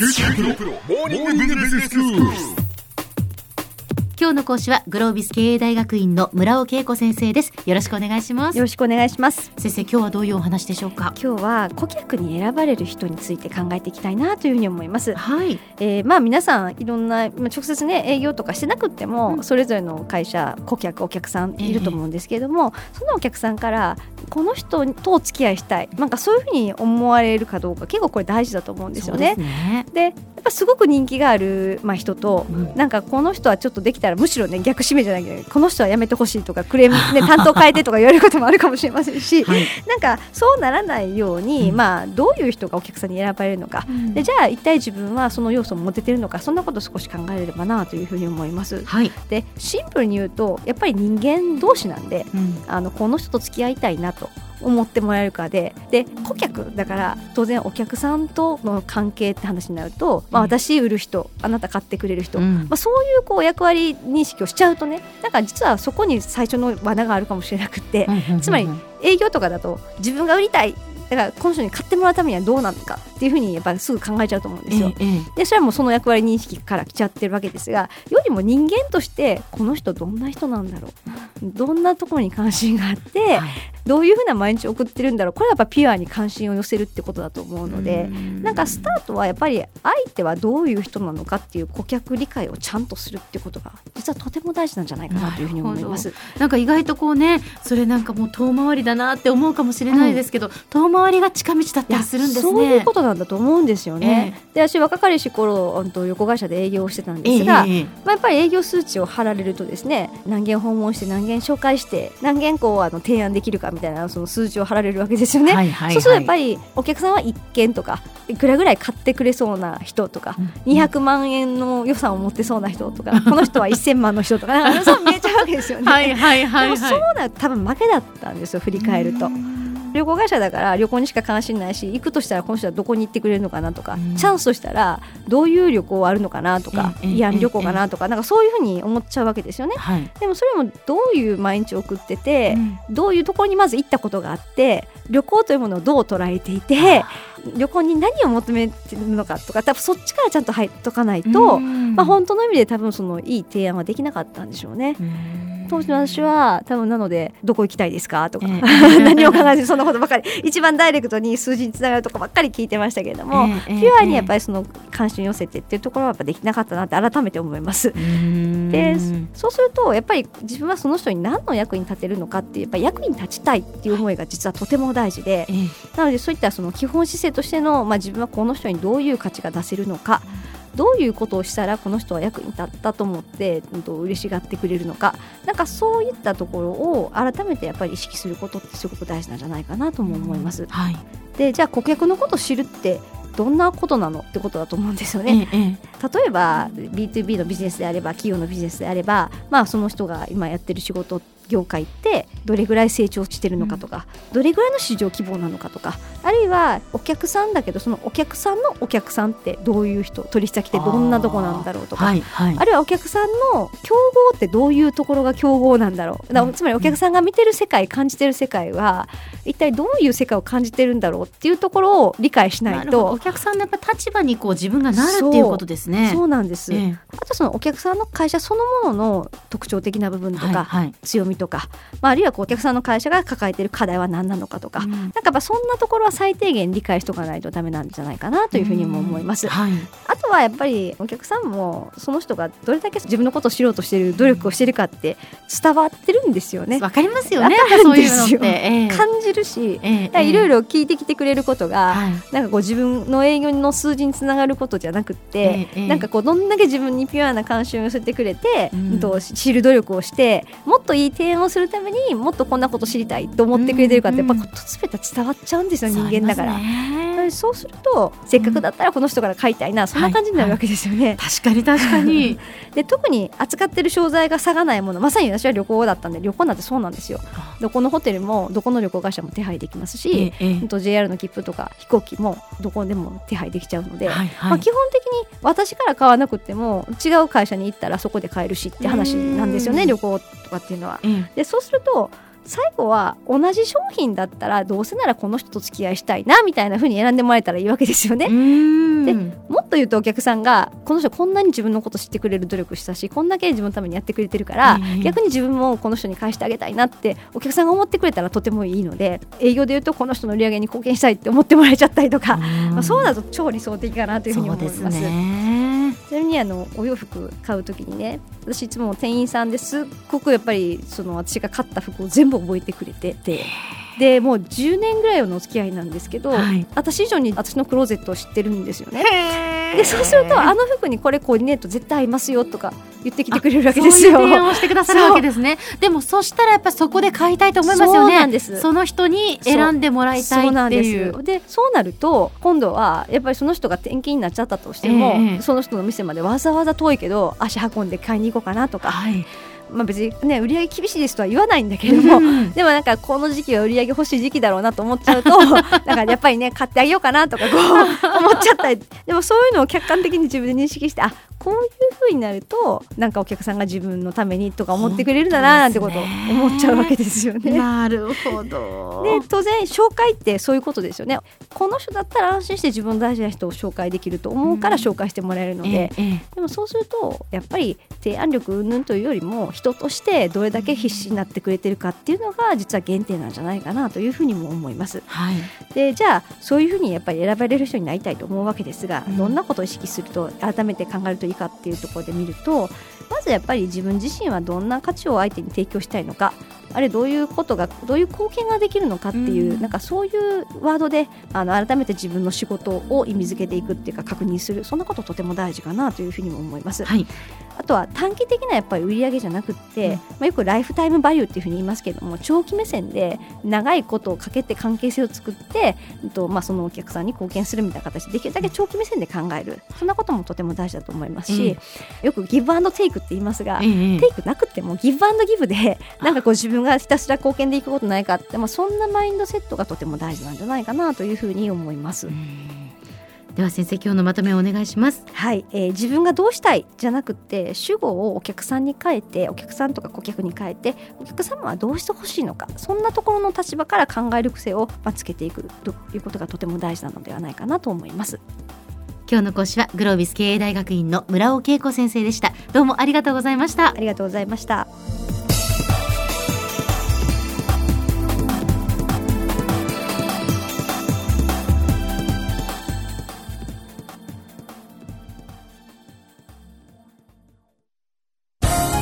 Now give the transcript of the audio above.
지금 지금 지금 지금 지금 지금 지금 지금 今日の講師はグロービス経営大学院の村尾恵子先生です。よろしくお願いします。よろしくお願いします。先生今日はどういうお話でしょうか？今日は顧客に選ばれる人について考えていきたいなというふうに思います。はい。えー、まあ皆さんいろんなまあ直接ね営業とかしてなくっても、うん。それぞれの会社顧客お客さんいると思うんですけれども、そのお客さんからこの人とお付き合いしたい。なんかそういうふうに思われるかどうか結構これ大事だと思うんですよね。そう。ね。でやっぱすごく人気がある、まあ、人と、うん。なんかこの人はちょっとできたらむしろね逆指名じゃないけどこの人はやめてほしいとかクレーム、ね、担当変えてとか言われることもあるかもしれませんし、はい。なんかそうならないように、うん。まあ、どういう人がお客さんに選ばれるのか、でじゃあ一体自分はその要素を持ててるのかそんなことを少し考えれればなというふうに思います。はい、でシンプルに言うとやっぱり人間同士なんでうん。あのこの人と付き合いたいなと思ってもらえるかで。で顧客だから当然お客さんとの関係って話になると、まあ、うん。私売る人あなた買ってくれる人、うん。まあ、そういうこう役割認識をしちゃうとねなんか実はそこに最初の罠があるかもしれなくって、つまり営業とかだと自分が売りたいだからこの人に買ってもらうためにはどうなのかっていうふうにやっぱりすぐ考えちゃうと思うんですよ。えええでそれはもうその役割認識から来ちゃってるわけですがよりも人間としてこの人どんな人なんだろう。どんなところに関心があって、えはい。どういうふうな毎日を送ってるんだろう。これはやっぱピュアに関心を寄せるってことだと思うので。うん。なんかスタートはやっぱり相手はどういう人なのかっていう顧客理解をちゃんとするってことが実はとても大事なんじゃないかなというふうに思います。なんか意外とこうねそれなんかもう遠回りだなって思うかもしれないですけど、遠回りが近道だったりするんですね。そういうことなんだと思うんですよね。で私若かりし頃うんと旅行会社で営業をしてたんですが、ええええまあ、やっぱり営業数値を貼られるとですね何件訪問して何件紹介して何件こうあの提案できるかみたいなその数字を貼られるわけですよね。はいはいはいそうするとやっぱりお客さんは1件とかいくらぐらい買ってくれそうな人とか、200万円の予算を持ってそうな人とかこの人は1000万の人とかなんかそう見えちゃうわけですよね。はいはいはいはいでもそうなると多分負けだったんですよ振り返ると。旅行会社だから旅行にしか関心ないし行くとしたらこの人はどこに行ってくれるのかなとか、うん。チャンスとしたらどういう旅行あるのかなとか、ええ慰安旅行かなとか、なんかそういうふうに思っちゃうわけですよね。はい、でもそれもどういう毎日を送ってて、うん。どういうところにまず行ったことがあって旅行というものをどう捉えていて旅行に何を求めてるのかとか多分そっちからちゃんと入っとかないと、うん。まあ、本当の意味で多分そのいい提案はできなかったんでしょうね。うん当時の私は多分なのでどこ行きたいですかとか、ええ。何を考えてそんなことばかり。一番ダイレクトに数字につながるとこばっかり聞いてましたけれども、ええピュアにやっぱりその関心を寄せてっていうところはやっぱできなかったなって改めて思います。うん。でそうするとやっぱり自分はその人に何の役に立てるのかっていうやっぱり役に立ちたいっていう思いが実はとても大事でええ。なのでそういったその基本姿勢としての、まあ、自分はこの人にどういう価値が出せるのかどういうことをしたらこの人は役に立ったと思って、う嬉しがってくれるのかなんかそういったところを改めてやっぱり意識することってすごく大事なんじゃないかなとも思います。はいでじゃあ顧客のことを知るってどんなことなのってことだと思うんですよね。えええ例えば B2B のビジネスであれば企業のビジネスであれば、まあ、その人が今やってる仕事業界ってどれぐらい成長してるのかとか、どれぐらいの市場規模なのかとかあるいはお客さんだけどそのお客さんのお客さんってどういう人取引先ってどんなとこなんだろうとか。はいはい。あるいはお客さんの競合ってどういうところが競合なんだろう。だつまりお客さんが見てる世界感じてる世界は一体どういう世界を感じてるんだろうっていうところを理解しなないとお客さんのやっぱ立場にこう自分がなるっていうことですね。そうなんです、ええ。あとそのお客さんの会社そのものの特徴的な部分とか、強みとか、まあ、あるいはこうお客さんの会社が抱えている課題は何なのかとか、うんなんかやっぱそんなところは最低限理解しておかないとダメなんじゃないかなというふうにも思います。はいあとはやっぱりお客さんもその人がどれだけ自分のことを知ろうとしている努力をしているかって伝わってるんですよね。わかりますよね。わかるんそういうですよの。ええ感じるし、ええいろいろ聞いてきてくれることが、はいなんかこう自分の営業の数字につながることじゃなくって、ええなんかこうどんだけ自分にピュアな関心を寄せてくれて、うんうんと知る努力をしてもっといい提案をするためにもっとこんなこと知りたいと思ってくれてるかってやっぱうんこうすべて伝わっちゃうんですよ人間だから。そうすねそうするとせっかくだったらこの人から買いたいな、そんな感じになるわけですよね。確かに確かに。で特に扱ってる商材が差がないものまさに私は旅行だったんで旅行なんてそうなんですよ。どこのホテルもどこの旅行会社も手配できますし、ええ JR の切符とか飛行機もどこでも手配できちゃうので、はいはいまあ、基本的に私から買わなくても違う会社に行ったらそこで買えるしって話なんですよねうん旅行とかっていうのは。ええでそうすると最後は同じ商品だったらどうせならこの人と付き合いしたいなみたいな風に選んでもらえたらいいわけですよね。でもっと言うとお客さんがこの人こんなに自分のこと知ってくれる努力したしこんだけ自分のためにやってくれてるから、ええ逆に自分もこの人に返してあげたいなってお客さんが思ってくれたらとてもいいので営業で言うとこの人の売り上げに貢献したいって思ってもらえちゃったりとか、まあ、そうだと超理想的かなというふうに思います。ねちなみにあのお洋服買う時にね私いつも店員さんですっごくやっぱりその私が買った服を全部覚えてくれてて。でもう10年ぐらいのお付き合いなんですけど、はい。私以上に私のクローゼットを知ってるんですよね。でそうするとあの服にこれコーディネート絶対合いますよとか言ってきてくれるわけですよ。そういう提案をしてくださるわけですね。でもそしたらやっぱそこで買いたいと思いますよね。なんです。その人に選んでもらいたいっていう。すでそうなると今度はやっぱりその人が転勤になっちゃったとしても、ええ。その人の店までわざわざ遠いけど足運んで買いに行こうかなとか、はいまあ、別にね売り上げ厳しいですとは言わないんだけれども、うんでもなんかこの時期は売り上げ欲しい時期だろうなと思っちゃうと なんかやっぱりね買ってあげようかなとかこう 思っちゃったりでもそういうのを客観的に自分で認識してあこういう風になるとなんかお客さんが自分のためにとか思ってくれるんだななんてことを思っちゃうわけですよね。なるほど。で当然紹介ってそういうことですよね。この人だったら安心して自分の大事な人を紹介できると思うから紹介してもらえるので、えええ。でもそうするとやっぱり提案力云々というよりも人としてどれだけ必死になってくれてるかっていうのが実は原点なんじゃないかなというふうにも思います。はいでじゃあそういうふうにやっぱり選ばれる人になりたいと思うわけですが、うんどんなことを意識すると改めて考えるといいかっていうところで見るとまずやっぱり自分自身はどんな価値を相手に提供したいのかあれどういうことがどういう貢献ができるのかっていう、うん。なんかそういうワードであの改めて自分の仕事を意味づけていくっていうか確認するそんなこととても大事かなというふうにも思います。はい。あとは短期的なやっぱり売り上げじゃなくって、うん。まあ、よくライフタイムバリューっていうふうに言いますけれども長期目線で長いことをかけて関係性を作って、うんとまあ、そのお客さんに貢献するみたいな形でできるだけ長期目線で考える。そんなこともとても大事だと思いますし、よくギブアンドテイクって言いますが、ええ。テイクなくてもギブアンドギブでなんかこう自分がひたすら貢献でいくことないかって、まあ、そんなマインドセットがとても大事なんじゃないかなというふうに思います。では先生今日のまとめをお願いしますはい、えー自分がどうしたいじゃなくて主語をお客さんに変えてお客さんとか顧客に変えてお客様はどうしてほしいのかそんなところの立場から考える癖を、まあ、つけていくということがとても大事なのではないかなと思います。今日の講師はグロービス経営大学院の村尾恵子先生でしたどうもありがとうございましたありがとうございました。